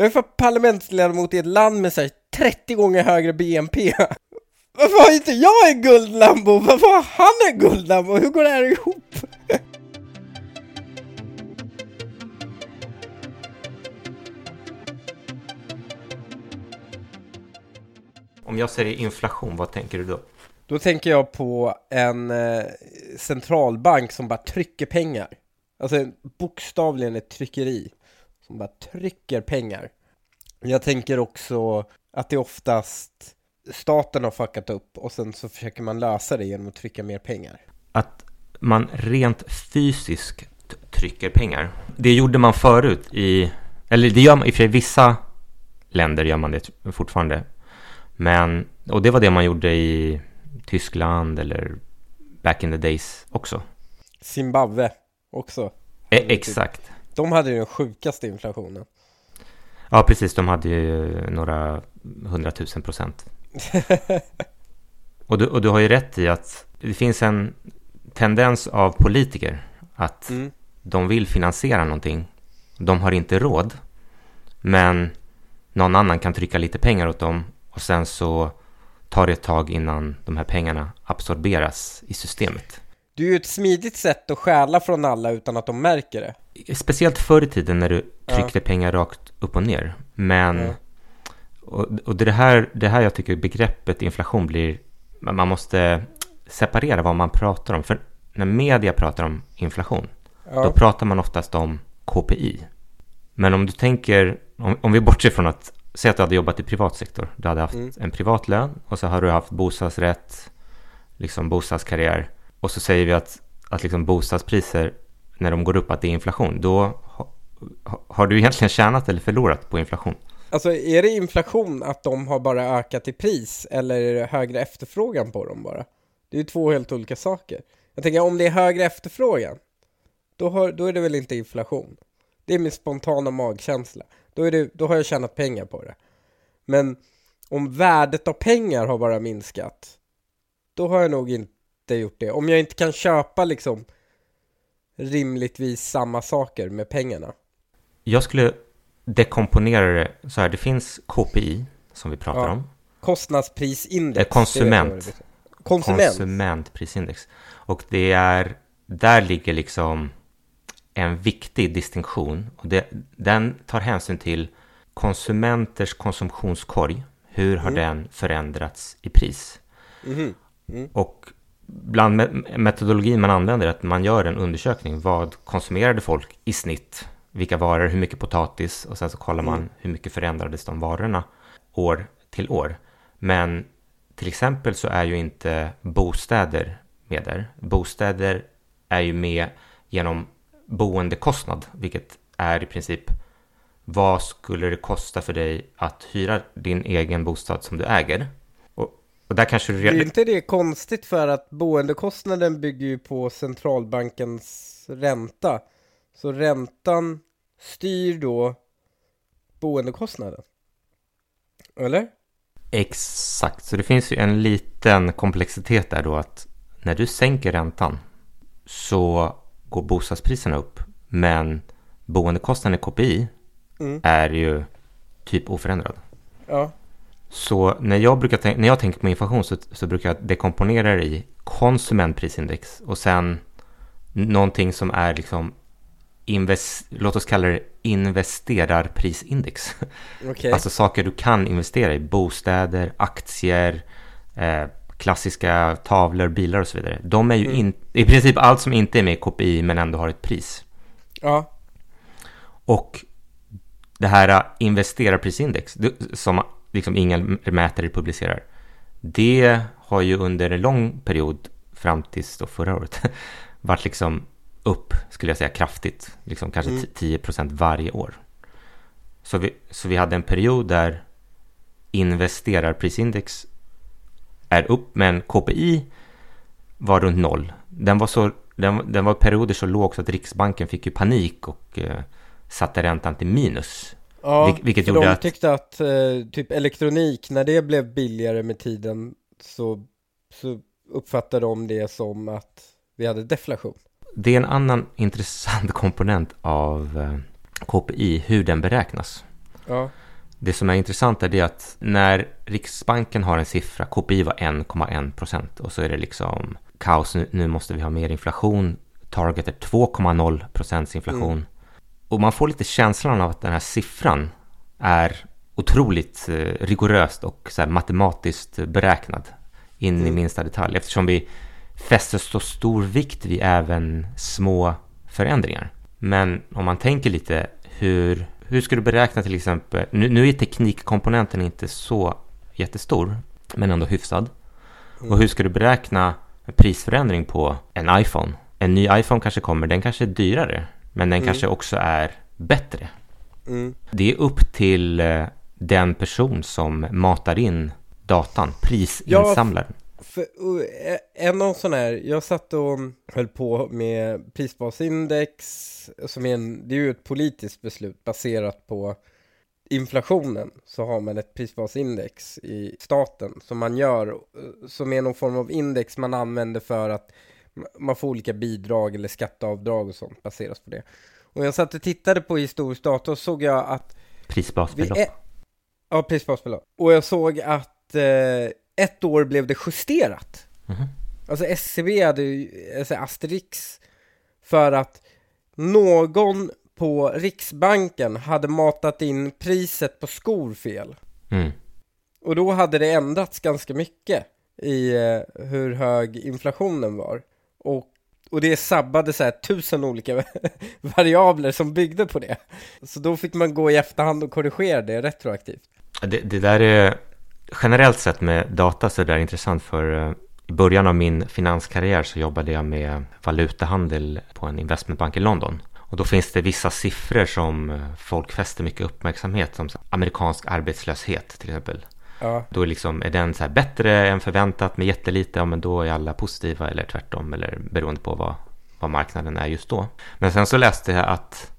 Jag är för parlamentsledamot i ett land med så här 30 gånger högre BNP. Varför har inte jag en guldlambo? Varför har han en guldlambo? Hur går det här ihop? Om jag säger inflation, vad tänker du då? Då tänker jag på en eh, centralbank som bara trycker pengar. Alltså bokstavligen ett tryckeri som bara trycker pengar. Jag tänker också att det oftast staten har fuckat upp och sen så försöker man lösa det genom att trycka mer pengar. Att man rent fysiskt trycker pengar. Det gjorde man förut i, eller det gör man i och för sig vissa länder gör man det fortfarande. Men, och det var det man gjorde i Tyskland eller back in the days också. Zimbabwe också. E exakt. De hade ju den sjukaste inflationen. Ja, precis. De hade ju några hundratusen procent. och, du, och du har ju rätt i att det finns en tendens av politiker att mm. de vill finansiera någonting. De har inte råd. Men någon annan kan trycka lite pengar åt dem och sen så tar det ett tag innan de här pengarna absorberas i systemet. Det är ju ett smidigt sätt att stjäla från alla utan att de märker det. Speciellt förr i tiden när du tryckte ja. pengar rakt upp och ner. Men, ja. och, och det, här, det här jag tycker begreppet inflation blir, man måste separera vad man pratar om. För när media pratar om inflation, ja. då pratar man oftast om KPI. Men om du tänker, om, om vi bortser från att säg att du hade jobbat i privat sektor. Du hade haft mm. en privat lön och så har du haft bostadsrätt, liksom bostadskarriär. Och så säger vi att, att liksom bostadspriser, när de går upp, att det är inflation. Då ha, har du egentligen tjänat eller förlorat på inflation? Alltså är det inflation att de har bara ökat i pris eller är det högre efterfrågan på dem bara? Det är ju två helt olika saker. Jag tänker om det är högre efterfrågan, då, har, då är det väl inte inflation? Det är min spontana magkänsla då, är det, då har jag tjänat pengar på det. Men om värdet av pengar har bara minskat, då har jag nog inte gjort det. Om jag inte kan köpa liksom rimligtvis samma saker med pengarna. Jag skulle dekomponera det så här. Det finns KPI som vi pratar ja. om. Kostnadsprisindex. Konsument. Konsument. Konsumentprisindex. Och det är, där ligger liksom en viktig distinktion. Och det, den tar hänsyn till konsumenters konsumtionskorg. Hur har mm. den förändrats i pris? Mm. Mm. Och bland metodologin man använder är att man gör en undersökning. Vad konsumerade folk i snitt? Vilka varor, hur mycket potatis? Och sen så kollar man mm. hur mycket förändrades de varorna år till år. Men till exempel så är ju inte bostäder med där. Bostäder är ju med genom boendekostnad, vilket är i princip vad skulle det kosta för dig att hyra din egen bostad som du äger? Och, där kanske du. Är inte det konstigt för att boendekostnaden bygger ju på centralbankens ränta. Så räntan styr då boendekostnaden. Eller? Exakt, så det finns ju en liten komplexitet där då att när du sänker räntan så går bostadspriserna upp. Men boendekostnaden i KPI mm. är ju typ oförändrad. Ja. Så när jag, brukar när jag tänker på inflation så, så brukar jag dekomponera det i konsumentprisindex och sen någonting som är liksom invest, låt oss kalla det investerarprisindex. Okay. Alltså saker du kan investera i, bostäder, aktier, eh, klassiska tavlor, bilar och så vidare. De är ju mm. in, i princip allt som inte är med i KPI men ändå har ett pris. Ja. Och det här investerarprisindex som liksom ingen mätare publicerar. Det har ju under en lång period fram tills då förra året varit liksom upp, skulle jag säga, kraftigt. Liksom kanske mm. 10% varje år. Så vi, så vi hade en period där investerarprisindex är upp, men KPI var runt noll. Den var, så, den, den var perioder så låg så att Riksbanken fick ju panik och eh, satte räntan till minus. Ja, Vil vilket för gjorde de att... tyckte att eh, typ elektronik, när det blev billigare med tiden så, så uppfattade de det som att vi hade deflation. Det är en annan intressant komponent av eh, KPI, hur den beräknas. Ja. Det som är intressant är det att när Riksbanken har en siffra, KPI var 1,1 procent och så är det liksom kaos, nu, nu måste vi ha mer inflation, target är 2,0 procents inflation. Mm. Och man får lite känslan av att den här siffran är otroligt eh, rigoröst och så matematiskt beräknad in mm. i minsta detalj eftersom vi fäster så stor vikt vid även små förändringar. Men om man tänker lite hur, hur ska du beräkna till exempel, nu, nu är teknikkomponenten inte så jättestor, men ändå hyfsad. Mm. Och hur ska du beräkna prisförändring på en iPhone? En ny iPhone kanske kommer, den kanske är dyrare, men den mm. kanske också är bättre. Mm. Det är upp till eh, den person som matar in datan, prisinsamlaren. Ja, för, eh, en av sån här, jag satt och höll på med prisbasindex, som är en, det är ju ett politiskt beslut baserat på inflationen så har man ett prisbasindex i staten som man gör, eh, som är någon form av index man använder för att man får olika bidrag eller skatteavdrag och sånt baseras på det. Och jag satt och tittade på historisk data och såg jag att Prisbasbelopp. Ja, prisbasbelopp. Och jag såg att eh, ett år blev det justerat. Mm. Alltså SCB hade ju, alltså Asterix, för att någon på Riksbanken hade matat in priset på skor fel. Mm. Och då hade det ändrats ganska mycket i eh, hur hög inflationen var. Och, och det sabbade så här tusen olika variabler som byggde på det. Så då fick man gå i efterhand och korrigera det retroaktivt. Det, det där är generellt sett med data så är det intressant för eh, i början av min finanskarriär så jobbade jag med valutahandel på en investmentbank i London. Och då finns det vissa siffror som eh, folk fäster mycket uppmärksamhet som amerikansk arbetslöshet till exempel. Ja. Då är, liksom, är den så bättre än förväntat med jättelite, ja men då är alla positiva eller tvärtom eller beroende på vad, vad marknaden är just då. Men sen så läste jag att,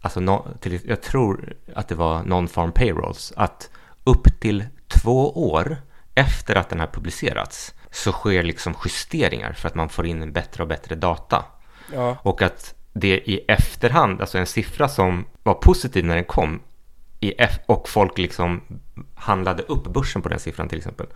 alltså no, till, jag tror att det var non-farm payrolls, att upp till två år efter att den har publicerats så sker liksom justeringar för att man får in bättre och bättre data. Ja. Och att det i efterhand, alltså en siffra som var positiv när den kom i F och folk liksom handlade upp börsen på den siffran till exempel.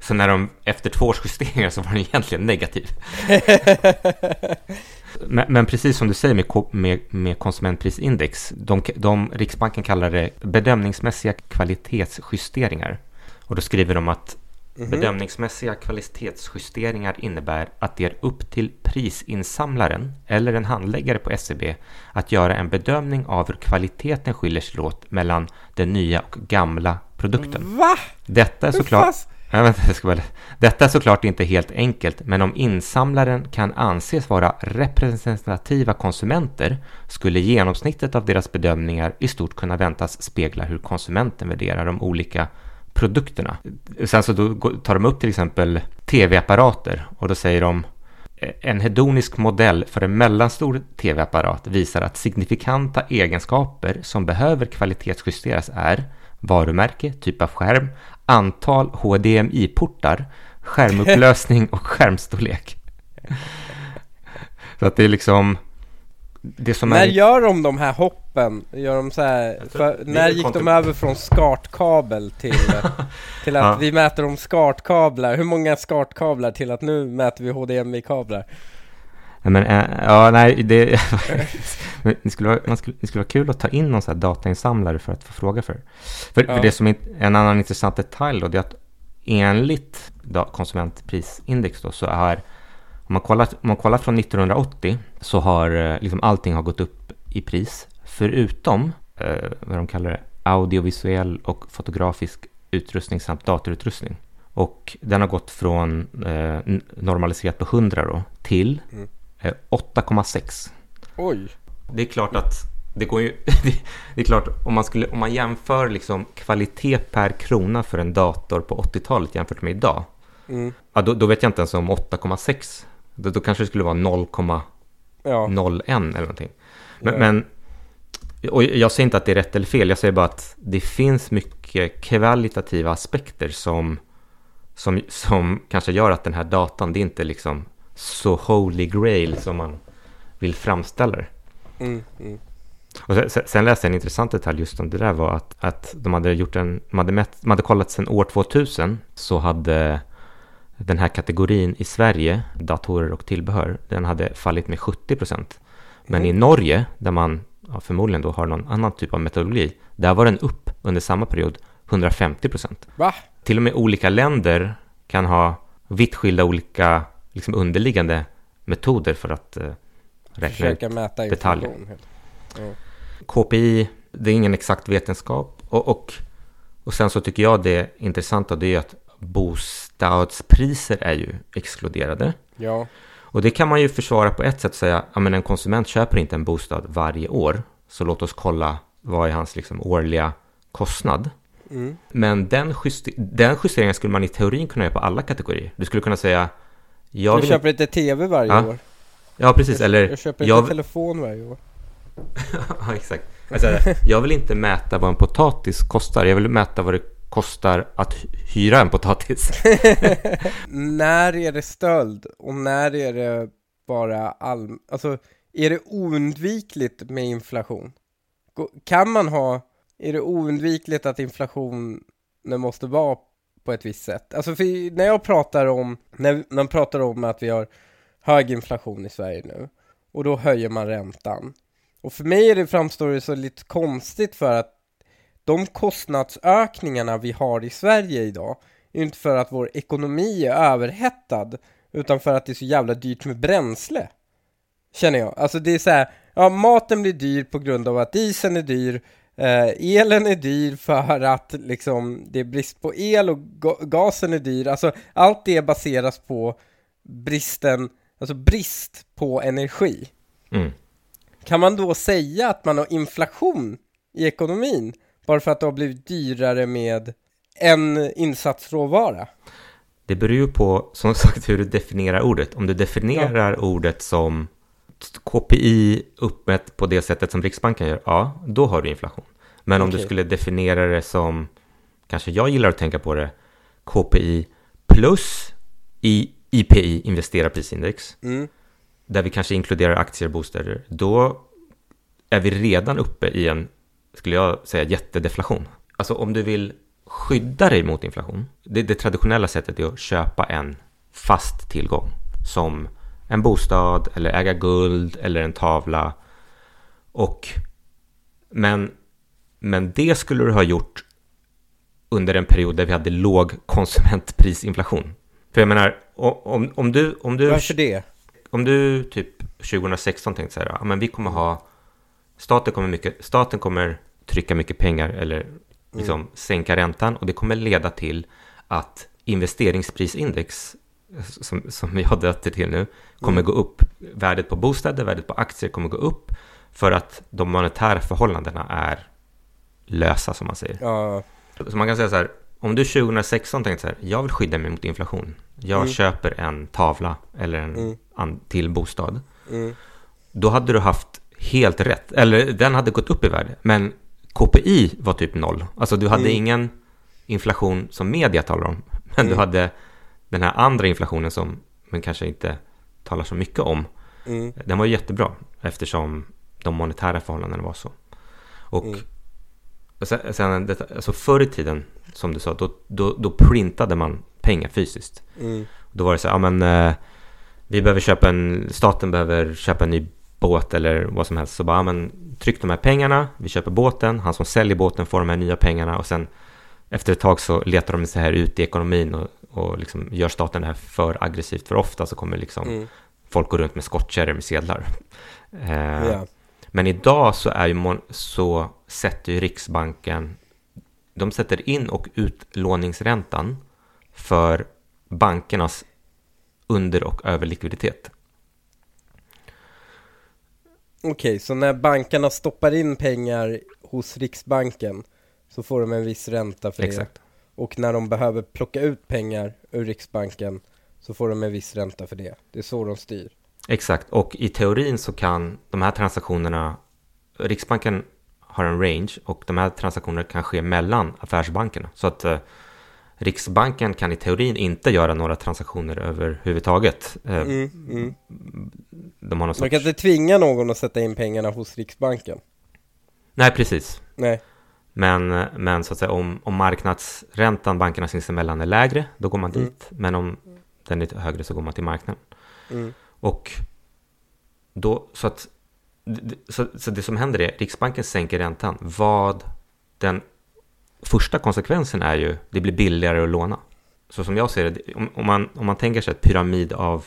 Så när de efter två års justeringar så var den egentligen negativ. men, men, precis som du säger med, med, med konsumentprisindex, de, de, Riksbanken kallar det bedömningsmässiga kvalitetsjusteringar. Och då skriver de att Mm -hmm. Bedömningsmässiga kvalitetsjusteringar innebär att det är upp till prisinsamlaren eller en handläggare på SCB e att göra en bedömning av hur kvaliteten skiljer sig åt mellan den nya och gamla produkten. Va? Detta är såklart... Ja, vänta, jag ska bara... Detta är såklart inte helt enkelt, men om insamlaren kan anses vara representativa konsumenter skulle genomsnittet av deras bedömningar i stort kunna väntas spegla hur konsumenten värderar de olika produkterna. Sen så då tar de upp till exempel tv-apparater och då säger de en hedonisk modell för en mellanstor tv-apparat visar att signifikanta egenskaper som behöver kvalitetsjusteras är varumärke, typ av skärm, antal HDMI-portar, skärmupplösning och skärmstorlek. Så att det är liksom när är... gör de de här hoppen? Gör de så här, för, när gick de över från skartkabel till, till att ja. vi mäter om skartkablar? Hur många skartkablar till att nu mäter vi HDMI-kablar? men, äh, ja, nej, det, det, skulle vara, man skulle, det skulle vara kul att ta in någon sån här datainsamlare för att få fråga för. För, ja. för det som är en annan intressant detalj då, det är att enligt konsumentprisindex då, så är om man kollar, om man kollar från 1980 så har eh, liksom allting har gått upp i pris förutom eh, vad de kallar det, audiovisuell och fotografisk utrustning samt datorutrustning. Och den har gått från eh, normaliserat på 100 då till mm. eh, 8,6. Oj! Det är klart att det går ju, det är klart om man, skulle, om man jämför liksom kvalitet per krona för en dator på 80-talet jämfört med idag. Mm. Ja, då, då, vet jag inte ens om 8,6 då, då kanske det skulle vara 0,01 ja. eller någonting. Men, ja. men, och jag säger inte att det är rätt eller fel, jag säger bara att det finns mycket kvalitativa aspekter som, som, som kanske gör att den här datan, det är inte liksom så holy grail som man vill framställa det. Mm, mm. Och sen, sen läste jag en intressant detalj just om det där var att, att de hade gjort en, de hade, mätt, de hade kollat sedan år 2000 så hade den här kategorin i Sverige, datorer och tillbehör, den hade fallit med 70 procent. Men mm. i Norge, där man ja, förmodligen då har någon annan typ av metodologi, där var den upp under samma period 150 procent. Till och med olika länder kan ha vitt skilda olika liksom underliggande metoder för att uh, räkna Försöka ut mäta detaljer. Mm. KPI, det är ingen exakt vetenskap. Och, och, och sen så tycker jag det intressanta det är att bostadspriser är ju exkluderade. Ja. Och det kan man ju försvara på ett sätt och säga, ja men en konsument köper inte en bostad varje år, så låt oss kolla vad är hans liksom årliga kostnad. Mm. Men den, juster den justeringen skulle man i teorin kunna göra på alla kategorier. Du skulle kunna säga, jag, jag köper inte tv varje ja. år. Ja, precis. Eller, jag köper inte jag... telefon varje år. ja, exakt. Alltså, jag vill inte mäta vad en potatis kostar. Jag vill mäta vad det kostar att hyra en potatis. när är det stöld och när är det bara all... Alltså, är det oundvikligt med inflation? Kan man ha... Är det oundvikligt att inflationen måste vara på ett visst sätt? Alltså, för när jag pratar om... När man pratar om att vi har hög inflation i Sverige nu och då höjer man räntan. Och för mig är det, framstår det så lite konstigt för att de kostnadsökningarna vi har i Sverige idag är inte för att vår ekonomi är överhettad utan för att det är så jävla dyrt med bränsle. Känner jag. Alltså det är så här, ja maten blir dyr på grund av att dieseln är dyr, eh, elen är dyr för att liksom det är brist på el och gasen är dyr. Alltså allt det baseras på bristen, alltså brist på energi. Mm. Kan man då säga att man har inflation i ekonomin bara för att det har blivit dyrare med en insatsråvara? Det beror ju på, som sagt, hur du definierar ordet. Om du definierar ja. ordet som KPI uppmätt på det sättet som Riksbanken gör, ja, då har du inflation. Men okay. om du skulle definiera det som, kanske jag gillar att tänka på det, KPI plus i IPI, investerarprisindex, mm. där vi kanske inkluderar aktier och bostäder, då är vi redan uppe i en skulle jag säga, jättedeflation. Alltså om du vill skydda dig mot inflation, det, det traditionella sättet är att köpa en fast tillgång som en bostad eller äga guld eller en tavla. Och, men, men det skulle du ha gjort under en period där vi hade låg konsumentprisinflation. För jag menar, om, om du... Om du Varför det? Om du typ 2016 tänkte så här, ja men vi kommer ha staten kommer, mycket, staten kommer trycka mycket pengar eller liksom mm. sänka räntan och det kommer leda till att investeringsprisindex som, som har döpt det till nu kommer mm. gå upp. Värdet på bostäder, värdet på aktier kommer gå upp för att de monetära förhållandena är lösa som man säger. Ja. Så man kan säga så här, om du 2016 tänkte så här, jag vill skydda mig mot inflation. Jag mm. köper en tavla eller en mm. till bostad. Mm. Då hade du haft helt rätt. Eller den hade gått upp i värde. Men KPI var typ noll. Alltså du hade mm. ingen inflation som media talar om. Men mm. du hade den här andra inflationen som man kanske inte talar så mycket om. Mm. Den var jättebra eftersom de monetära förhållandena var så. Och mm. sen, sen alltså förr i tiden, som du sa, då, då, då printade man pengar fysiskt. Mm. Då var det så här, ja men eh, vi behöver köpa en, staten behöver köpa en ny båt eller vad som helst. Så bara, men tryck de här pengarna, vi köper båten, han som säljer båten får de här nya pengarna och sen efter ett tag så letar de sig här ut i ekonomin och, och liksom gör staten det här för aggressivt. För ofta så kommer liksom mm. folk gå runt med skottkärror med sedlar. Eh, yeah. Men idag så, är ju, så sätter ju Riksbanken, de sätter in och utlåningsräntan för bankernas under och överlikviditet. Okej, okay, så när bankerna stoppar in pengar hos Riksbanken så får de en viss ränta för Exakt. det. Och när de behöver plocka ut pengar ur Riksbanken så får de en viss ränta för det. Det är så de styr. Exakt, och i teorin så kan de här transaktionerna, Riksbanken har en range och de här transaktionerna kan ske mellan affärsbankerna. Så att eh, Riksbanken kan i teorin inte göra några transaktioner överhuvudtaget. Eh, mm, mm. De har någon sorts... Man kan inte tvinga någon att sätta in pengarna hos Riksbanken. Nej, precis. Nej. Men, men så att säga om, om marknadsräntan bankerna sinsemellan är lägre, då går man mm. dit. Men om den är högre så går man till marknaden. Mm. Och då, så att så, så det som händer är Riksbanken sänker räntan. Vad den första konsekvensen är ju, det blir billigare att låna. Så som jag ser det, om, om man, om man tänker sig ett pyramid av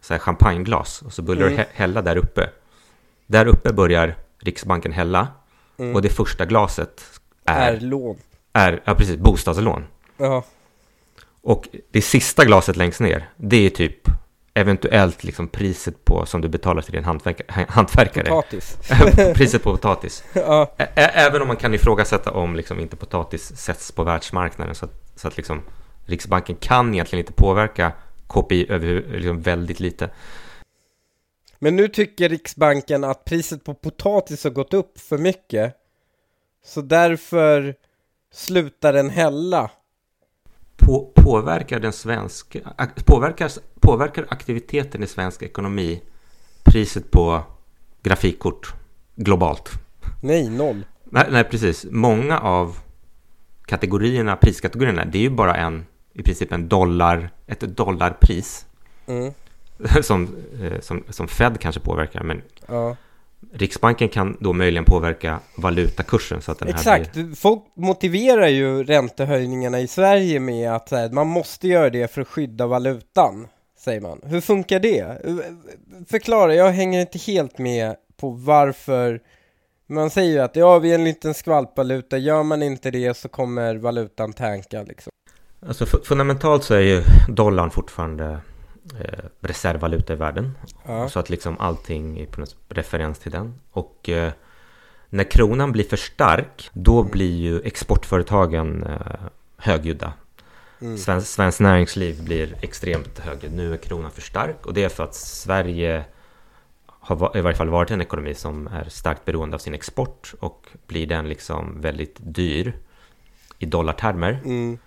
så här champagneglas och så börjar mm. hälla där uppe. Där uppe börjar Riksbanken hälla mm. och det första glaset är, är lån. Är, ja, precis, bostadslån. Ja. Och det sista glaset längst ner, det är typ eventuellt liksom priset på som du betalar till din hantverk hantverkare. Potatis. priset på potatis. ja. Även om man kan ifrågasätta om liksom inte potatis sätts på världsmarknaden så att, så att liksom Riksbanken kan egentligen inte påverka KPI över liksom väldigt lite. Men nu tycker Riksbanken att priset på potatis har gått upp för mycket. Så därför slutar den hälla på, påverkar den svenska, påverkar, påverkar aktiviteten i svensk ekonomi priset på grafikkort globalt? Nej, noll. Nej, nej, precis. Många av kategorierna, priskategorierna, det är ju bara en, i princip en dollar, ett dollarpris. Mm. Som, eh, som, som Fed kanske påverkar, men ja. Riksbanken kan då möjligen påverka valutakursen så att den Exakt, blir... folk motiverar ju räntehöjningarna i Sverige med att här, man måste göra det för att skydda valutan, säger man. Hur funkar det? Förklara, jag hänger inte helt med på varför man säger ju att ja, vi är en liten skvalpvaluta, gör man inte det så kommer valutan tanka liksom. Alltså fundamentalt så är ju dollarn fortfarande eh, reservvaluta i världen. Ja. Så att liksom allting är på något referens till den. Och eh, när kronan blir för stark, då mm. blir ju exportföretagen eh, högljudda. Mm. Svensk, svensk näringsliv blir extremt högljudd. Nu är kronan för stark och det är för att Sverige har i varje fall varit en ekonomi som är starkt beroende av sin export och blir den liksom väldigt dyr i dollartermer, mm.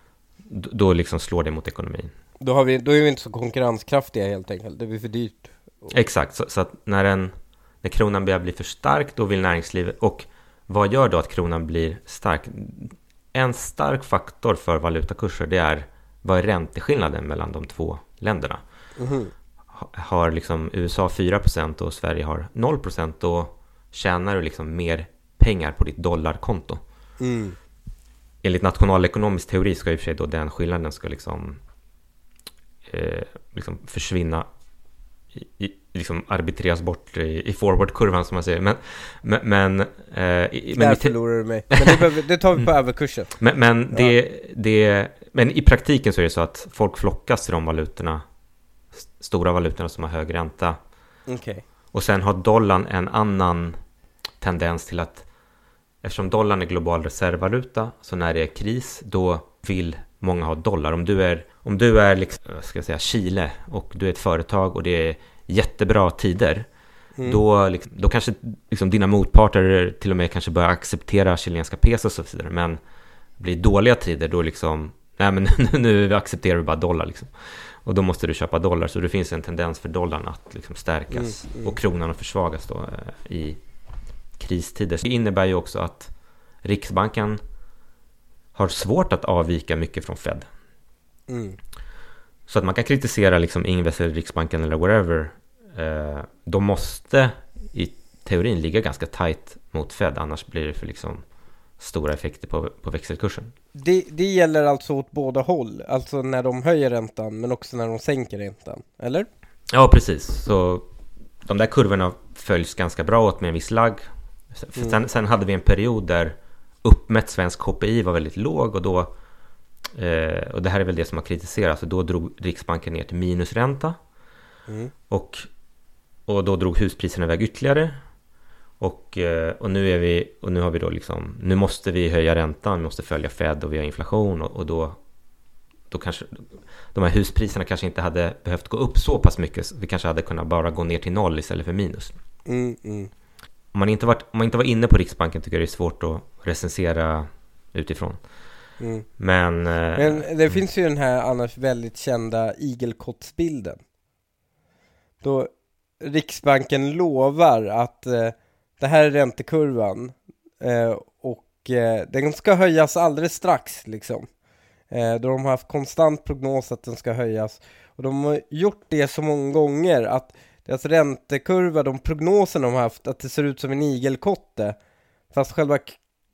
då liksom slår det mot ekonomin. Då, har vi, då är vi inte så konkurrenskraftiga helt enkelt, det blir för dyrt. Exakt, så, så att när, en, när kronan börjar bli för stark, då vill näringslivet... Och vad gör då att kronan blir stark? En stark faktor för valutakurser, det är vad är ränteskillnaden mellan de två länderna? Mm. Har liksom USA 4% och Sverige har 0% då tjänar du liksom mer pengar på ditt dollarkonto. Mm. Enligt nationalekonomisk teori ska i och för sig då den skillnaden ska liksom eh, liksom försvinna i, i, liksom arbitreras bort i, i forwardkurvan som man säger. Men, men, men, eh, i, men Där förlorar du mig. Men det, behöver, det tar vi på mm. överkursen. Men, men, det, ja. det, men i praktiken så är det så att folk flockas till de valutorna, stora valutorna som har hög ränta. Okay. Och sen har dollarn en annan tendens till att eftersom dollarn är global reservvaluta, så när det är kris, då vill många ha dollar. Om du är, om du är liksom, ska säga, Chile och du är ett företag och det är jättebra tider, mm. då, liksom, då kanske liksom, dina motparter till och med kanske börjar acceptera chilenska pesos och så vidare. Men blir dåliga tider, då liksom, nej men nu accepterar vi bara dollar liksom. Och då måste du köpa dollar, så det finns en tendens för dollarn att liksom stärkas mm, mm. och kronan att försvagas då eh, i kristider. Så det innebär ju också att Riksbanken har svårt att avvika mycket från Fed. Mm. Så att man kan kritisera liksom Ingves eller Riksbanken eller whatever. Eh, de måste i teorin ligga ganska tight mot Fed, annars blir det för liksom stora effekter på, på växelkursen. Det, det gäller alltså åt båda håll, alltså när de höjer räntan men också när de sänker räntan, eller? Ja, precis. Så de där kurvorna följs ganska bra åt med en viss lagg. Mm. Sen, sen hade vi en period där uppmätt svensk KPI var väldigt låg och då eh, och det här är väl det som har kritiserats, då drog Riksbanken ner till minusränta mm. och, och då drog huspriserna iväg ytterligare och, eh, och, nu är vi, och nu har vi då liksom, nu måste vi höja räntan, vi måste följa Fed och vi har inflation och, och då, då kanske de här huspriserna kanske inte hade behövt gå upp så pass mycket. Vi kanske hade kunnat bara gå ner till noll istället för minus. Mm, mm om man, inte varit, om man inte var inne på Riksbanken tycker jag det är svårt att recensera utifrån. Mm. Men, eh, Men det mm. finns ju den här annars väldigt kända igelkottsbilden. Då Riksbanken lovar att eh, det här är räntekurvan. eh, och eh, den ska höjas alldeles strax liksom. Eh, då de har haft konstant prognos att den ska höjas. Och de har gjort det så många gånger att deras räntekurva, de prognoserna de har haft, att det ser ut som en igelkotte. Fast själva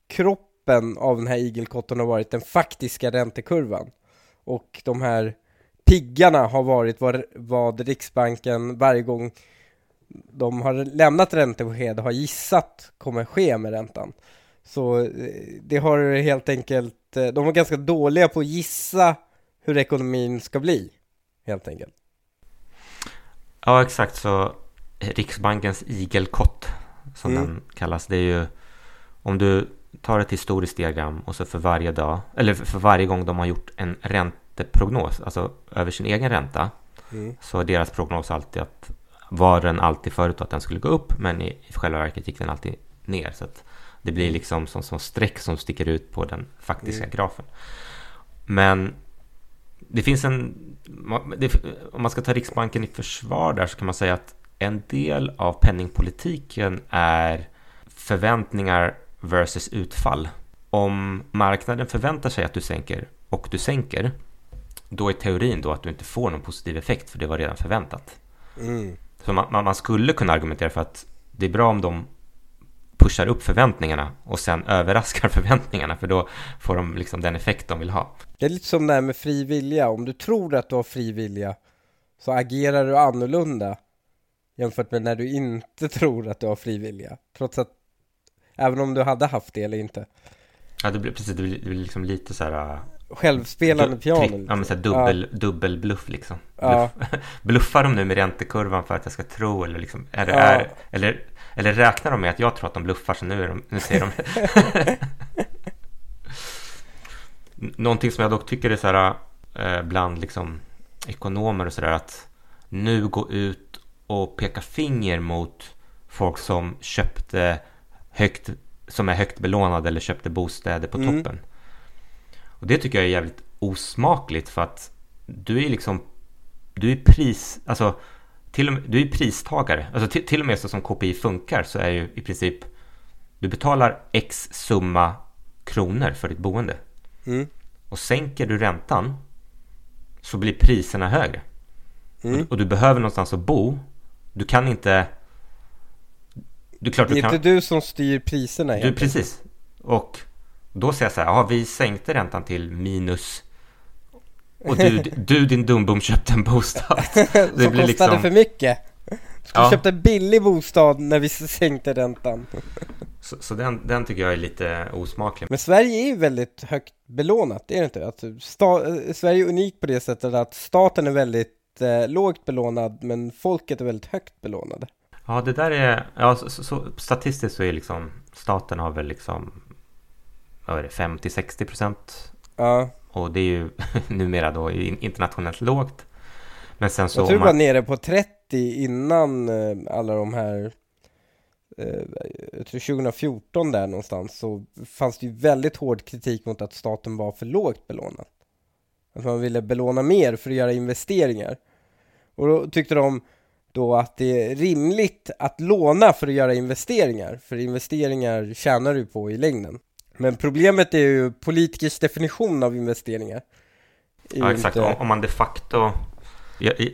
kroppen av den här igelkotten har varit den faktiska räntekurvan. Och de här piggarna har varit vad, vad Riksbanken varje gång de har lämnat räntebesked har gissat kommer ske med räntan. Så eh, det har helt enkelt, eh, de var ganska dåliga på att gissa hur ekonomin ska bli, helt enkelt. Ja, exakt så Riksbankens igelkott, som mm. den kallas, det är ju om du tar ett historiskt diagram och så för varje dag, eller för varje gång de har gjort en ränteprognos, alltså över sin egen ränta, mm. så är deras prognos alltid att var den alltid förut att den skulle gå upp, men i, i själva verket gick den alltid ner. Så att det blir liksom som, som streck som sticker ut på den faktiska mm. grafen. Men det finns en... om man ska ta Riksbanken i försvar där så kan man säga att en del av penningpolitiken är förväntningar versus utfall. Om marknaden förväntar sig att du sänker och du sänker, då är teorin då att du inte får någon positiv effekt för det var redan förväntat. Mm. Så man, man, skulle kunna argumentera för att det är bra om de pushar upp förväntningarna och sen överraskar förväntningarna för då får de liksom den effekt de vill ha. Det är lite som det här med fri vilja. Om du tror att du har fri vilja så agerar du annorlunda jämfört med när du inte tror att du har fri vilja. Trots att, även om du hade haft det eller inte. Ja, det blir precis, det blir, det blir liksom lite så här Självspelande piano. Ja, men så här dubbel, ja. dubbelbluff liksom. Ja. Bluff. Bluffar de nu med räntekurvan för att jag ska tro eller liksom, är det, ja. är, eller, eller räknar de med att jag tror att de bluffar så nu, de, nu säger de Någonting som jag dock tycker är så här eh, bland liksom ekonomer och så där att nu gå ut och peka finger mot folk som köpte högt, som är högt belånade eller köpte bostäder på mm. toppen. Och det tycker jag är jävligt osmakligt för att du är liksom, du är pris, alltså till och med, du är pristagare. Alltså till, till och med så som KPI funkar så är ju i princip, du betalar X summa kronor för ditt boende. Mm. Och sänker du räntan så blir priserna högre. Mm. Och, och, du behöver någonstans att bo. Du kan inte... Du, klart, det är kan, inte du som styr priserna. Du, precis. Och då säger jag så här, ja vi sänkte räntan till minus och du, du din dumbom köpte en bostad. Det Som blir kostade liksom... för mycket. Du ja. köpt en billig bostad när vi sänkte räntan. Så, så den, den, tycker jag är lite osmaklig. Men Sverige är ju väldigt högt belånat, är det inte? Alltså, sta, Sverige är unikt på det sättet att staten är väldigt eh, lågt belånad, men folket är väldigt högt belånade. Ja, det där är, ja, så, så, statistiskt så är liksom staten har väl liksom vad är det, 50-60 procent. Ja. Och det är ju numera då internationellt lågt. Men sen så... Jag tror man... var nere på 30 innan eh, alla de här eh, jag tror 2014 där någonstans så fanns det ju väldigt hård kritik mot att staten var för lågt belånad. Att man ville belåna mer för att göra investeringar. Och då tyckte de då att det är rimligt att låna för att göra investeringar, för investeringar tjänar du på i längden. Men problemet är ju politikers definition av investeringar. Ja, exakt. Inte... Om man de facto...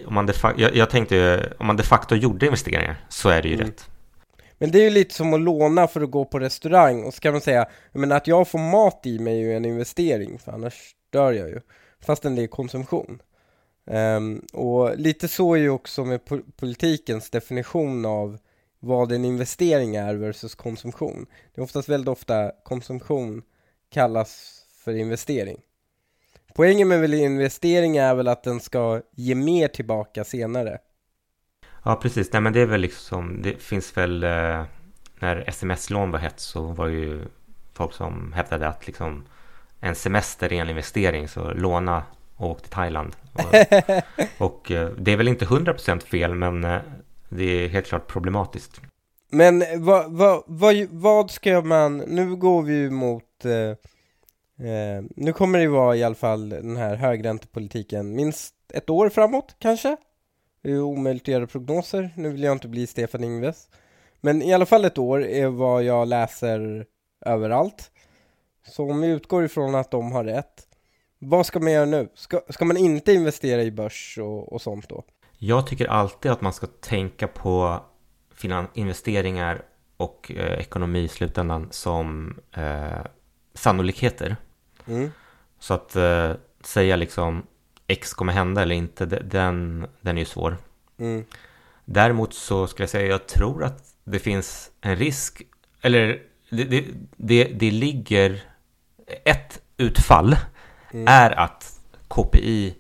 Om man de facto, jag, jag tänkte om man de facto gjorde investeringar så är det ju mm. rätt. Men det är ju lite som att låna för att gå på restaurang och så kan man säga men att jag får mat i mig är ju en investering för annars dör jag ju. Fastän det är konsumtion. Um, och lite så är ju också med politikens definition av vad en investering är versus konsumtion. Det är oftast väldigt ofta konsumtion kallas för investering. Poängen med väl investering är väl att den ska ge mer tillbaka senare. Ja, precis. Nej, men det är väl liksom, det finns väl, eh, när sms-lån var hett så var det ju folk som hävdade att liksom en semester är en investering, så låna och åk till Thailand. Och, och eh, det är väl inte 100% fel, men eh, det är helt klart problematiskt. Men vad, vad, vad, vad ska man, nu går vi ju mot, eh, eh, nu kommer det ju vara i alla fall den här högräntepolitiken minst ett år framåt kanske? Det är ju omöjligt att göra prognoser, nu vill jag inte bli Stefan Ingves. Men i alla fall ett år är vad jag läser överallt. Så om vi utgår ifrån att de har rätt, vad ska man göra nu? Ska, ska man inte investera i börs och, och sånt då? Jag tycker alltid att man ska tänka på investeringar och eh, ekonomi i slutändan som eh, sannolikheter. Mm. Så att eh, säga liksom X kommer hända eller inte, den, den är ju svår. Mm. Däremot så skulle jag säga, jag tror att det finns en risk, eller det, det, det, det ligger, ett utfall mm. är att KPI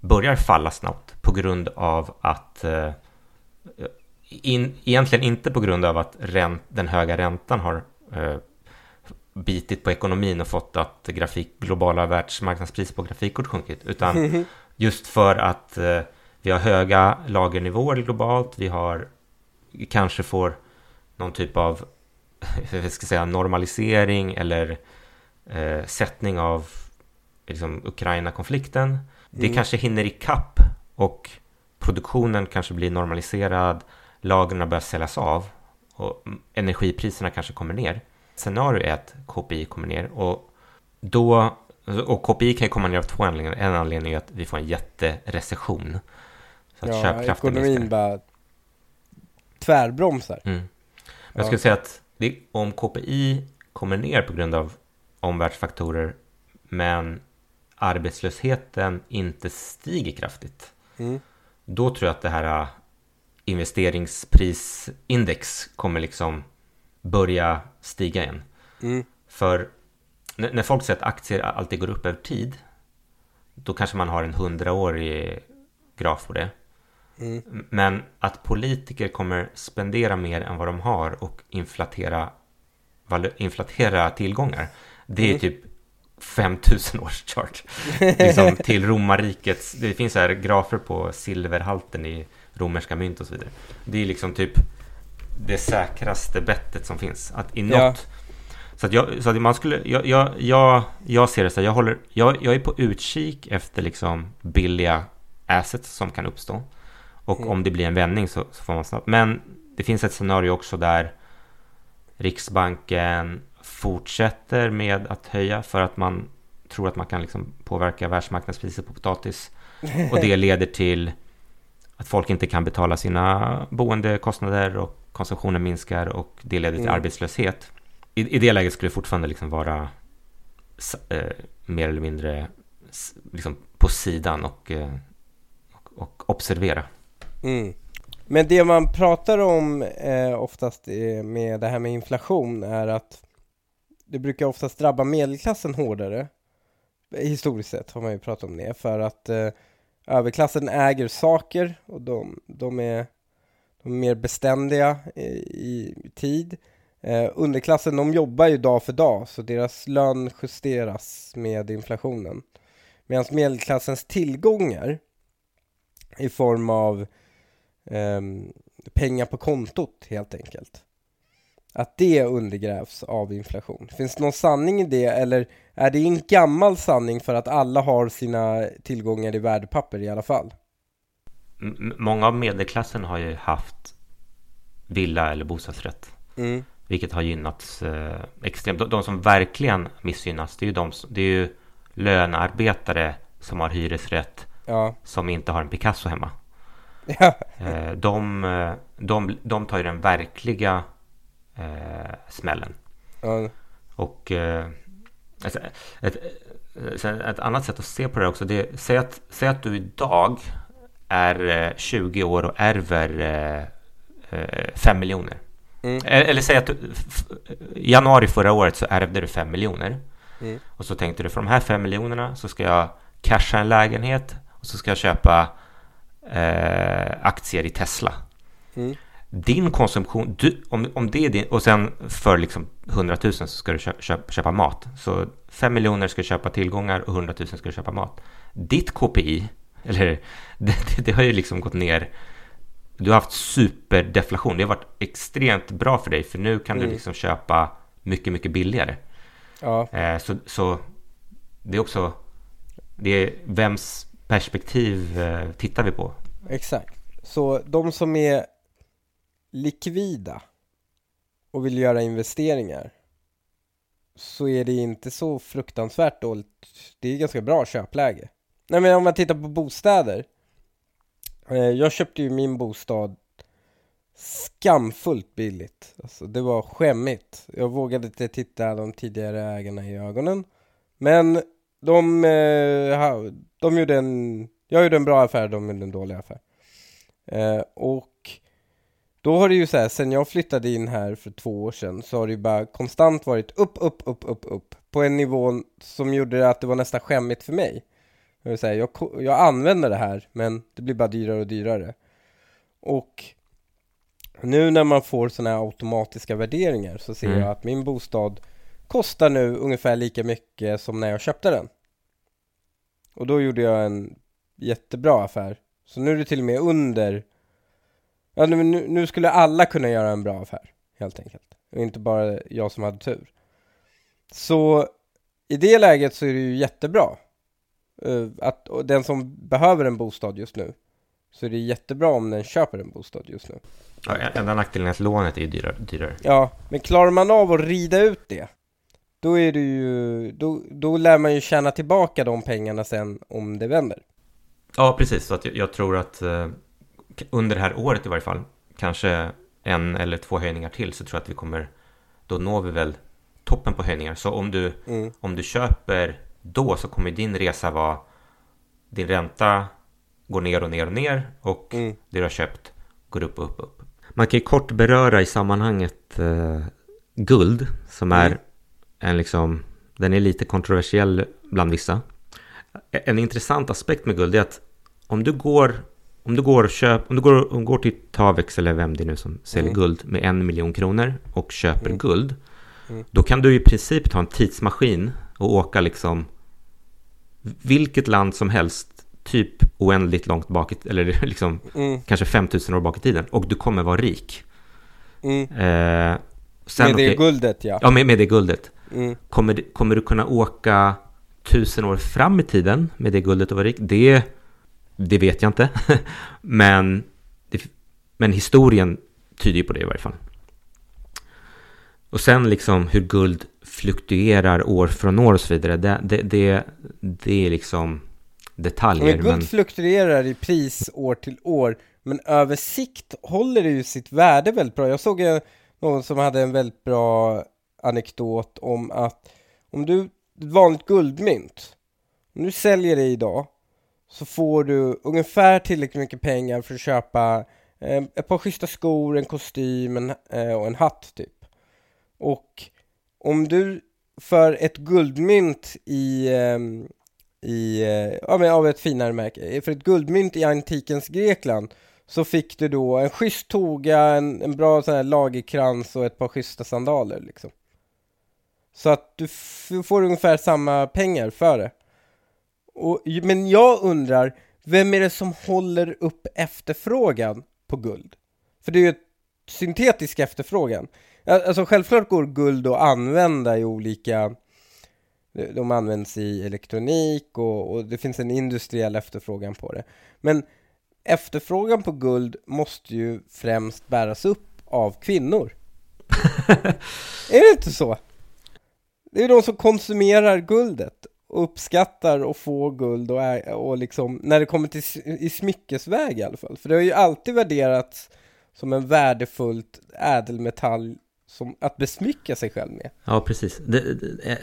börjar falla snabbt på grund av att eh, in, egentligen inte på grund av att ränt, den höga räntan har eh, bitit på ekonomin och fått att grafik, globala världsmarknadspriser på grafikkort sjunkit, utan just för att eh, vi har höga lagernivåer globalt, vi har kanske får någon typ av jag ska säga, normalisering eller eh, sättning av liksom, Ukraina-konflikten. Mm. Det kanske hinner ikapp och produktionen kanske blir normaliserad, lagren börjar säljas av och energipriserna kanske kommer ner. Scenario är att KPI kommer ner och då och KPI kan komma ner av två anledningar. En anledning är att vi får en jätterecession. Så att ja, ekonomin minskar. bara tvärbromsar. Mm. Men jag skulle säga att det, om KPI kommer ner på grund av omvärldsfaktorer men arbetslösheten inte stiger kraftigt. Mm. Då tror jag att det här äh, investeringsprisindex kommer liksom börja stiga igen. Mm. För när folk säger att aktier alltid går upp över tid, då kanske man har en hundraårig graf på det. Mm. Men att politiker kommer spendera mer än vad de har och inflatera, inflatera tillgångar, det är mm. typ 5000 års chart. liksom till romarrikets, det finns här grafer på silverhalten i romerska mynt och så vidare. Det är liksom typ det säkraste bettet som finns. Att i något, ja. Så att, jag, så att man skulle, jag, jag, jag, jag ser det så här, jag, håller, jag, jag är på utkik efter liksom billiga assets som kan uppstå. Och mm. om det blir en vändning så, så, får man snabbt. Men det finns ett scenario också där Riksbanken fortsätter med att höja för att man tror att man kan liksom påverka världsmarknadspriset på potatis. Och det leder till att folk inte kan betala sina boendekostnader och konsumtionen minskar och det leder till mm. arbetslöshet. I, I det läget skulle det fortfarande liksom vara eh, mer eller mindre liksom på sidan och, eh, och, och observera. Mm. Men det man pratar om eh, oftast med det här med inflation är att det brukar oftast drabba medelklassen hårdare. Historiskt sett har man ju pratat om det, för att eh, överklassen äger saker och de, de, är, de är mer beständiga i, i tid. Eh, underklassen de jobbar ju dag för dag så deras lön justeras med inflationen. Medan medelklassens tillgångar i form av eh, pengar på kontot helt enkelt. Att det undergrävs av inflation. Finns det någon sanning i det eller är det en gammal sanning för att alla har sina tillgångar i värdepapper i alla fall? M många av medelklassen har ju haft villa eller bostadsrätt. Mm. Vilket har gynnats eh, extremt. De, de, som verkligen missgynnas det är ju, de, det är ju lönearbetare som har hyresrätt ja. som inte har en Picasso hemma. Ja. Eh, de, eh, de, de tar ju den verkliga eh, smällen. Ja. Och eh, ett, ett, ett, annat sätt att se på det också. Det, säg, att, säg att du idag är 20 år och ärver 5 miljoner. Mm. Eller säg att du, januari förra året så ärvde du 5 miljoner. Mm. Och så tänkte du för de här 5 miljonerna så ska jag casha en lägenhet och så ska jag köpa eh, aktier i Tesla. Mm. Din konsumtion, du, om, om det är din, och sen för liksom 100 000 så ska du köpa, köpa, köpa mat. Så 5 miljoner ska du köpa tillgångar och 100 000 ska du köpa mat. Ditt KPI, eller det, det, det har ju liksom gått ner du har haft superdeflation. Det har varit extremt bra för dig för nu kan mm. du liksom köpa mycket, mycket billigare. Ja. Eh, så, så det är också, det är vems perspektiv eh, tittar vi på? Exakt. Så de som är likvida och vill göra investeringar, så är det inte så fruktansvärt dåligt. Det är ganska bra köpläge. Nej men om man tittar på bostäder. Eh, jag köpte ju min bostad skamfullt billigt. Alltså det var skämmigt. Jag vågade inte titta de tidigare ägarna i ögonen. Men de, eh, de gjorde en, jag gjorde en bra affär, de gjorde en dålig affär. Eh, och då har det ju så här, sen jag flyttade in här för två år sedan så har det ju bara konstant varit upp, upp, upp, upp, upp på en nivå som gjorde att det var nästan skämmigt för mig. Jag, vill säga, jag, jag använder det här men det blir bara dyrare och dyrare. Och nu när man får sådana här automatiska värderingar så ser mm. jag att min bostad kostar nu ungefär lika mycket som när jag köpte den. Och då gjorde jag en jättebra affär. Så nu är det till och med under Ja, nu, nu skulle alla kunna göra en bra affär, helt enkelt. Och inte bara jag som hade tur. Så i det läget så är det ju jättebra. Uh, att den som behöver en bostad just nu, så är det jättebra om den köper en bostad just nu. Ja, enda nackdelen är att lånet är dyrare, dyrare. Ja, men klarar man av att rida ut det, då är det ju, då, då lär man ju tjäna tillbaka de pengarna sen om det vänder. Ja, precis. Så att jag, jag tror att eh, under det här året i varje fall, kanske en eller två höjningar till så tror jag att vi kommer, då når vi väl toppen på höjningar. Så om du, mm. om du köper då så kommer din resa vara, din ränta går ner och ner och ner och mm. det du har köpt går upp och upp och upp. Man kan ju kort beröra i sammanhanget eh, guld som är mm. en liksom, den är lite kontroversiell bland vissa. En intressant aspekt med guld är att om du går om du går, och köp, om du går, om du går till Tavex eller vem det är nu som säljer mm. guld med en miljon kronor och köper mm. guld. Mm. Då kan du i princip ta en tidsmaskin och åka liksom vilket land som helst typ oändligt långt bak i, eller liksom mm. kanske 5000 år bak i tiden och du kommer vara rik. Mm. Eh, sen, med det okay, guldet ja. Ja, med, med det guldet. Mm. Kommer, kommer du kunna åka tusen år fram i tiden med det guldet och vara rik? Det det vet jag inte. men, det, men historien tyder ju på det i varje fall. Och sen liksom hur guld fluktuerar år från år och så vidare. Det, det, det, det är liksom detaljer. Men guld men... fluktuerar i pris år till år. Men över sikt håller det ju sitt värde väldigt bra. Jag såg någon som hade en väldigt bra anekdot om att om du, ett vanligt guldmynt, om du säljer det idag så får du ungefär tillräckligt mycket pengar för att köpa eh, ett par schyssta skor, en kostym en, eh, och en hatt typ. Och om du för ett guldmynt i, eh, i eh, ja, men av ett finare märke, eh, för ett guldmynt i antikens Grekland så fick du då en schysst toga, en, en bra sån här lagerkrans och ett par schyssta sandaler liksom. Så att du får ungefär samma pengar för det. Och, men jag undrar, vem är det som håller upp efterfrågan på guld? För det är ju syntetisk efterfrågan. Alltså självklart går guld att använda i olika de används i elektronik och, och, det finns en industriell efterfrågan på det. Men efterfrågan på guld måste ju främst bäras upp av kvinnor. är det inte så? Det är de som konsumerar guldet uppskattar att få guld och, och liksom, när det kommer till i smyckesväg i alla fall. För det har ju alltid värderats som en värdefullt ädelmetall som att besmycka sig själv med. Ja, precis. Det, det,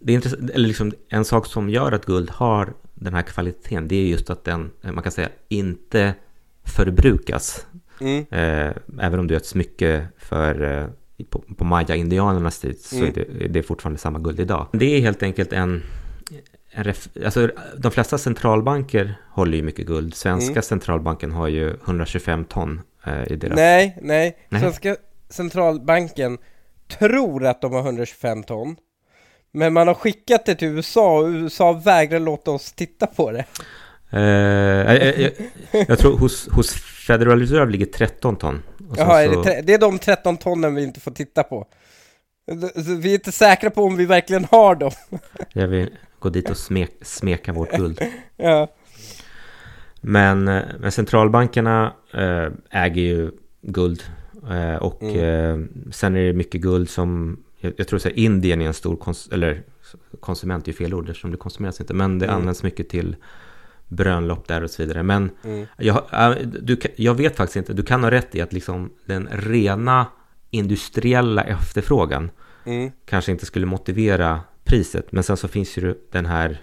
det är intressant, eller liksom en sak som gör att guld har den här kvaliteten, det är just att den, man kan säga, inte förbrukas. Mm. Eh, även om du är ett smycke för eh, på, på maya-indianernas tid så mm. är det, det är fortfarande samma guld idag. Det är helt enkelt en alltså, de flesta centralbanker håller ju mycket guld. Svenska mm. centralbanken har ju 125 ton eh, i deras... Nej, nej, nej. Svenska centralbanken tror att de har 125 ton. Men man har skickat det till USA och USA vägrar låta oss titta på det. Eh, jag, jag, jag, tror hos, hos Federal Reserve ligger 13 ton. Jaha, så... är det, det är de 13 tonnen vi inte får titta på. Vi är inte säkra på om vi verkligen har dem. Jag vill gå dit och smek, smeka vårt guld. ja. Men, eh, men centralbankerna äh, äger ju guld. Äh, och mm. sen är det mycket guld som jag, tror att Indien är en stor, kons eller konsument är ju fel ord eftersom det konsumeras inte, men det mm. används mycket till bröllop där och så vidare. Men mm. jag, du, jag vet faktiskt inte, du kan ha rätt i att liksom den rena industriella efterfrågan mm. kanske inte skulle motivera priset. Men sen så finns ju den här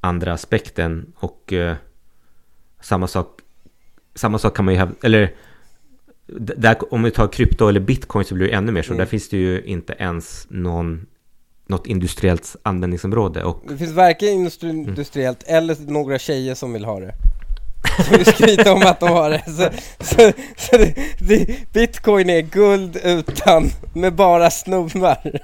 andra aspekten och eh, samma sak samma sak kan man ju hävda, eller där, om vi tar krypto eller bitcoin så blir det ännu mer så. Mm. Där finns det ju inte ens någon, något industriellt användningsområde. Och... Det finns varken mm. industriellt mm. eller några tjejer som vill ha det. Skryta om att de har det. Så, så, så det, det, bitcoin är guld utan, med bara snubbar.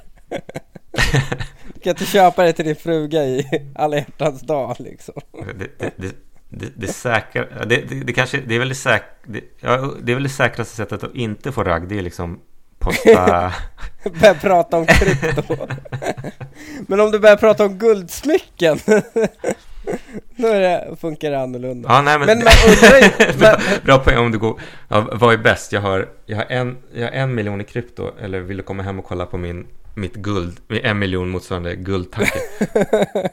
Du kan inte köpa det till din fruga i alla hjärtans dag liksom. Det, det, det, det, säkra, det, det, det, kanske, det är väl det, säk, det, ja, det är väl det säkraste sättet att inte få ragg, det är liksom posta... Börja prata om krypto. Men om du börjar prata om guldsmycken, då är det, funkar det annorlunda. Ja, nej, men, men man undrar ju... bra, bra poäng om du går... Ja, vad är bäst? Jag har, jag, har en, jag har en miljon i krypto, eller vill du komma hem och kolla på min, mitt guld, en miljon motsvarande guldtanke?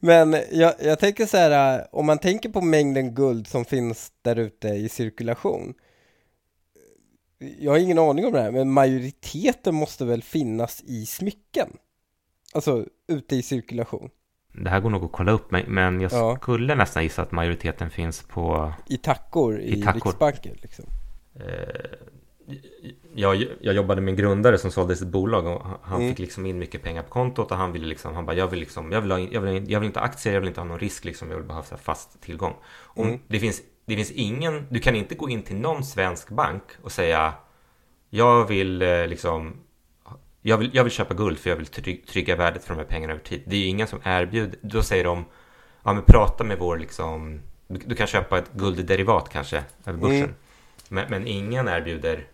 Men jag, jag tänker så här, om man tänker på mängden guld som finns där ute i cirkulation. Jag har ingen aning om det här, men majoriteten måste väl finnas i smycken? Alltså ute i cirkulation. Det här går nog att kolla upp, men jag ja. skulle nästan gissa att majoriteten finns på... I tackor i, i tackor. Riksbanken liksom. Eh, jag, jag jobbade med en grundare som sålde sitt bolag och han mm. fick liksom in mycket pengar på kontot och han ville liksom, han bara jag vill liksom, jag vill, ha, jag vill, jag vill inte ha aktier, jag vill inte ha någon risk liksom, jag vill bara ha fast tillgång. Och mm. det, finns, det finns ingen, du kan inte gå in till någon svensk bank och säga jag vill eh, liksom jag vill, jag vill köpa guld för jag vill trygga värdet för de här pengarna över tid. Det är ingen som erbjuder, då säger de ja men prata med vår liksom, du, du kan köpa ett guldderivat kanske över börsen. Mm. Men, men ingen erbjuder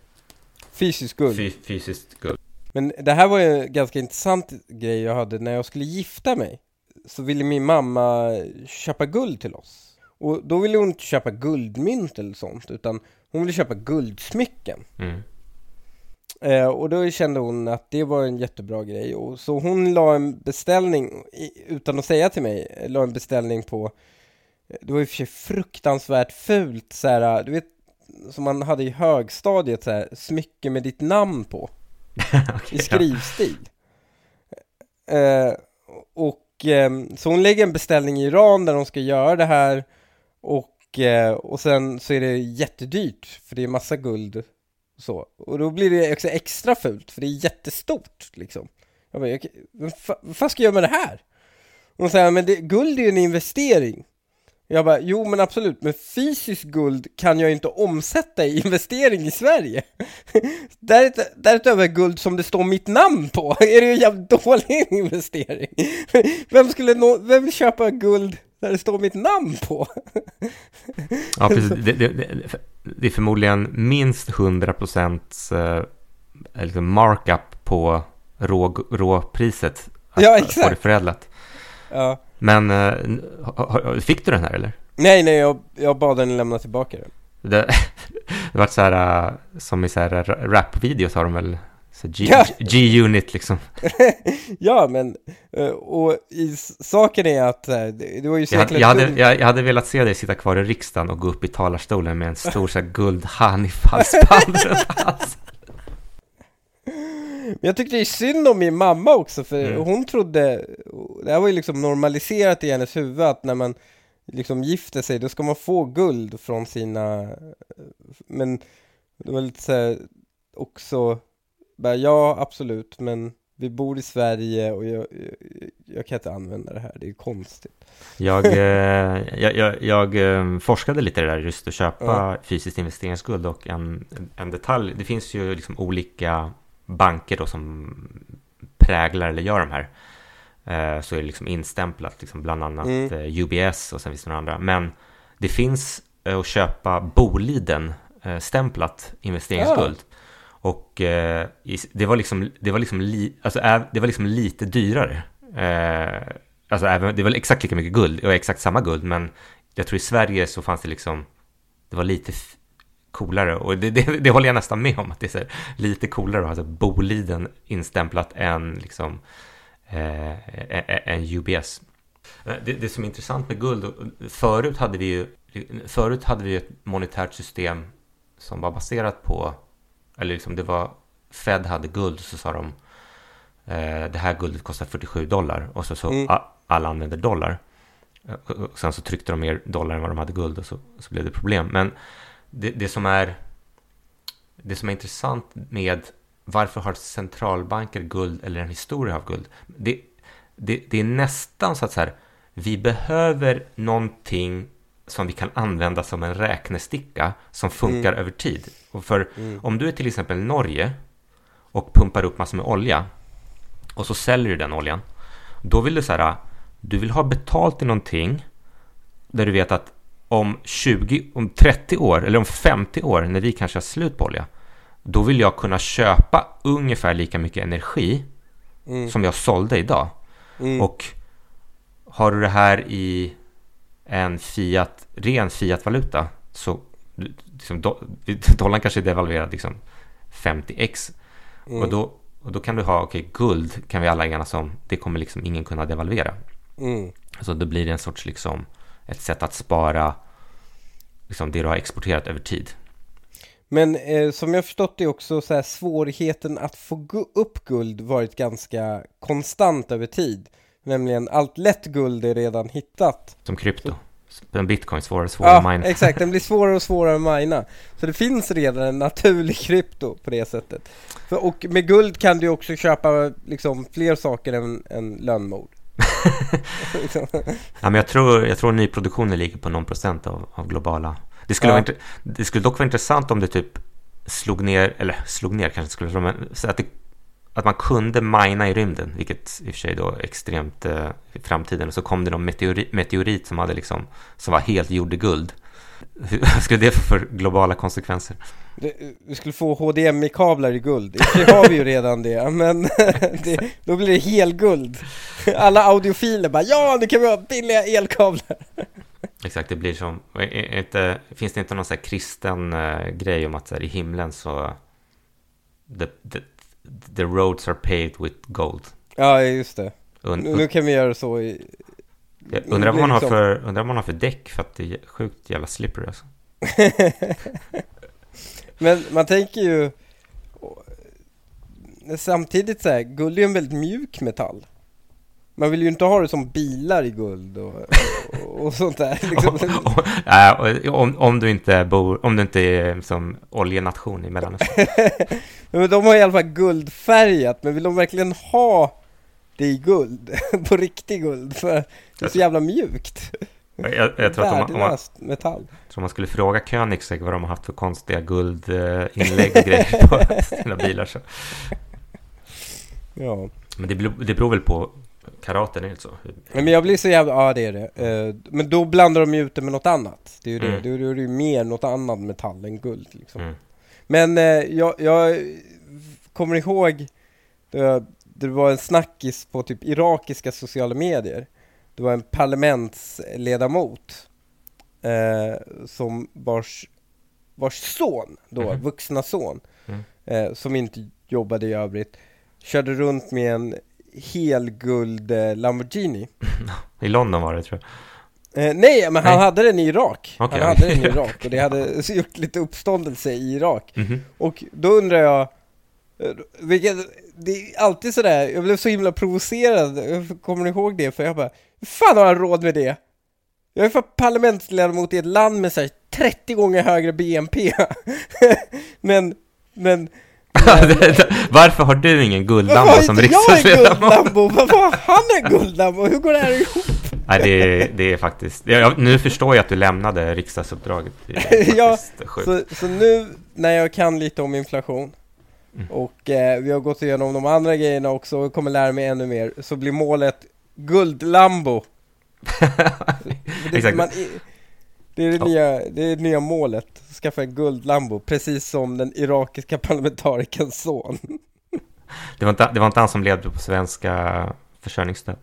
Fysiskt guld. Fy, fysiskt guld. Men det här var ju en ganska intressant grej jag hade när jag skulle gifta mig. Så ville min mamma köpa guld till oss. Och då ville hon inte köpa guldmynt eller sånt, utan hon ville köpa guldsmycken. Mm. Eh, och då kände hon att det var en jättebra grej. Och så hon la en beställning, utan att säga till mig, la en beställning på det var i och för sig fruktansvärt fult så här, du vet som man hade i högstadiet så här, smycke med ditt namn på. okay, I skrivstil. Ja. Eh, och eh, så hon lägger en beställning i Iran där hon ska göra det här och, eh, och sen så är det jättedyrt för det är massa guld så. Och då blir det också extra fult för det är jättestort liksom. Jag bara, vad fan ska jag göra med det här? Och hon säger, men det, guld är ju en investering. Jag bara, jo men absolut, men fysiskt guld kan jag inte omsätta i investering i Sverige. Därutöver guld som det står mitt namn på, är det ju en jävligt dålig investering. Vem skulle nå, vem vill köpa guld där det står mitt namn på? ja, precis. Det, det, det, är förmodligen minst 100 procents eh, liksom markup på rå, råpriset. Ja, exakt. Få det förädlat. Ja. Men uh, fick du den här eller? Nej, nej, jag, jag bad den lämna tillbaka den. Det, det var så här, uh, som i så här rap-videos har de väl G-unit liksom. ja, men uh, och i, saken är att det, det var ju så jag, jag, hade, jag, jag, hade velat se dig sitta kvar i riksdagen och gå upp i talarstolen med en stor så här guldhan i halsband Men jag tyckte det är synd om min mamma också, för mm. hon trodde, det här var ju liksom normaliserat i hennes huvud att när man liksom gifter sig, då ska man få guld från sina, men det var lite så också, bara, ja absolut, men vi bor i Sverige och jag, jag, jag, kan inte använda det här, det är konstigt. Jag, eh, jag, jag, jag, eh, forskade lite där just att köpa ja. fysiskt investeringsguld och en, en detalj, det finns ju liksom olika banker då som präglar eller gör de här eh, så är det liksom instämplat, liksom bland annat mm. UBS och sen finns det några andra. Men det finns att köpa Boliden stämplat investeringsguld. Ja. Och eh, det var liksom, det var liksom, li, alltså, det var liksom lite dyrare. Eh, alltså även, det var exakt lika mycket guld och exakt samma guld, men jag tror i Sverige så fanns det liksom, det var lite coolare. Och det, det, det, håller jag nästan med om, att det är lite coolare att ha Boliden instämplat än liksom, eh, en UBS. Eh, det, det, som är intressant med guld, förut hade vi ju förut hade vi ett monetärt system som var baserat på, eller liksom det var, Fed hade guld, så sa de eh, det här guldet kostar 47 dollar och så, så mm. alla använder dollar. Och sen så tryckte de mer dollar än vad de hade guld och så, så blev det problem. Men det, det, som är, det som är intressant med varför har centralbanker guld eller en historia av guld? Det, det, det är nästan så att så här, vi behöver någonting som vi kan använda som en räknesticka som funkar mm. över tid. Och för mm. om du är till exempel Norge och pumpar upp massor med olja och så säljer du den oljan. Då vill du så här, du vill ha betalt i någonting där du vet att om 20, om 30 år eller om 50 år när vi kanske har slut på olja. Då vill jag kunna köpa ungefär lika mycket energi mm. som jag sålde idag. Mm. Och har du det här i en fiat, ren fiat-valuta så liksom, do, dollarn kanske är devalverad liksom 50x. Mm. Och, då, och då kan du ha, okej, okay, guld kan vi alla enas om, det kommer liksom ingen kunna devalvera. Mm. Så då blir det en sorts liksom, ett sätt att spara liksom, det du har exporterat över tid. Men eh, som jag förstått det också så här, svårigheten att få upp guld varit ganska konstant över tid. Nämligen allt lätt guld är redan hittat. Som krypto. En bitcoin svårare och svårare ja, att mina. exakt. Den blir svårare och svårare att mina. Så det finns redan en naturlig krypto på det sättet. För, och med guld kan du också köpa liksom fler saker än, än lönnmord. ja, men jag tror, jag tror nyproduktionen ligger på någon procent av, av globala. Det skulle, ja. vara, det skulle dock vara intressant om det typ slog ner, eller slog ner kanske skulle, men så att det att man kunde mina i rymden, vilket i och för sig då extremt eh, i framtiden. Och så kom det någon meteorit, meteorit som, hade liksom, som var helt gjord i guld. Vad skulle det få för globala konsekvenser? Det, vi skulle få HDMI-kablar i guld. Det har vi ju redan det, men det, då blir det helguld. Alla audiofiler bara ja, nu kan vi ha billiga elkablar. Exakt, det blir som, inte, finns det inte någon här kristen uh, grej om att så här, i himlen så det, The roads are paved with gold. Ja, just det. Und nu, nu kan vi göra så i... Jag undrar vad man, har för, undrar vad man har för däck för att det är sjukt jävla slippery alltså. Men man tänker ju samtidigt så här, guld är en väldigt mjuk metall. Man vill ju inte ha det som bilar i guld och, och, sånt där. Liksom. om, om, du inte bor, om du inte är som oljenation i Mellanöstern. men de har i alla fall guldfärgat, men vill de verkligen ha det i guld? på riktig guld? För det är så jävla mjukt. Jag, jag tror att om man, om man, metall. om man skulle fråga Koenigsegg vad de har haft för konstiga guldinlägg och grejer på sina bilar så. Ja. Men det det beror väl på Karaten är inte så. Men jag blir så jävla, ja det är det. Uh, men då blandar de ju ut det med något annat. Det är ju mm. det, då är det ju mer något annat metall än guld liksom. Mm. Men uh, jag, jag, kommer ihåg, det, var en snackis på typ irakiska sociala medier. Det var en parlamentsledamot uh, som vars, vars son då, mm. vuxna son, mm. som inte jobbade i övrigt, körde runt med en helguld eh, Lamborghini. I London var det tror jag. Eh, nej, men han nej. hade den i Irak. Okay. Han hade den i Irak och det hade gjort lite uppståndelse i Irak. Mm -hmm. Och då undrar jag, eh, vilket, det är alltid sådär, jag blev så himla provocerad, kommer ni ihåg det? För jag bara, hur fan har han råd med det? Jag är för parlamentsledamot i ett land med så 30 gånger högre BNP. men, men Varför har du ingen guldlambo som riksdagsledamot? Jag är guldlambo, varför har han en guldlambo? Hur går det här ihop? Nej, det är, det är faktiskt... Jag, nu förstår jag att du lämnade riksdagsuppdraget. ja, så, så, nu när jag kan lite om inflation mm. och eh, vi har gått igenom de andra grejerna också och kommer lära mig ännu mer, så blir målet guldlambo. Exakt. Man, det är det, ja. nya, det är det nya målet, skaffa en guldlambo, precis som den irakiska parlamentarikerns son. Det var inte, det var inte han som levde på svenska försörjningsstöd?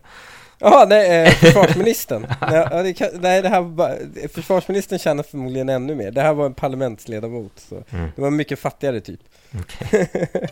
Ja, nej, eh, försvarsministern. nej, det kan, nej, det här var försvarsministern känner förmodligen ännu mer. Det här var en parlamentsledamot, så mm. det var en mycket fattigare typ. Okay.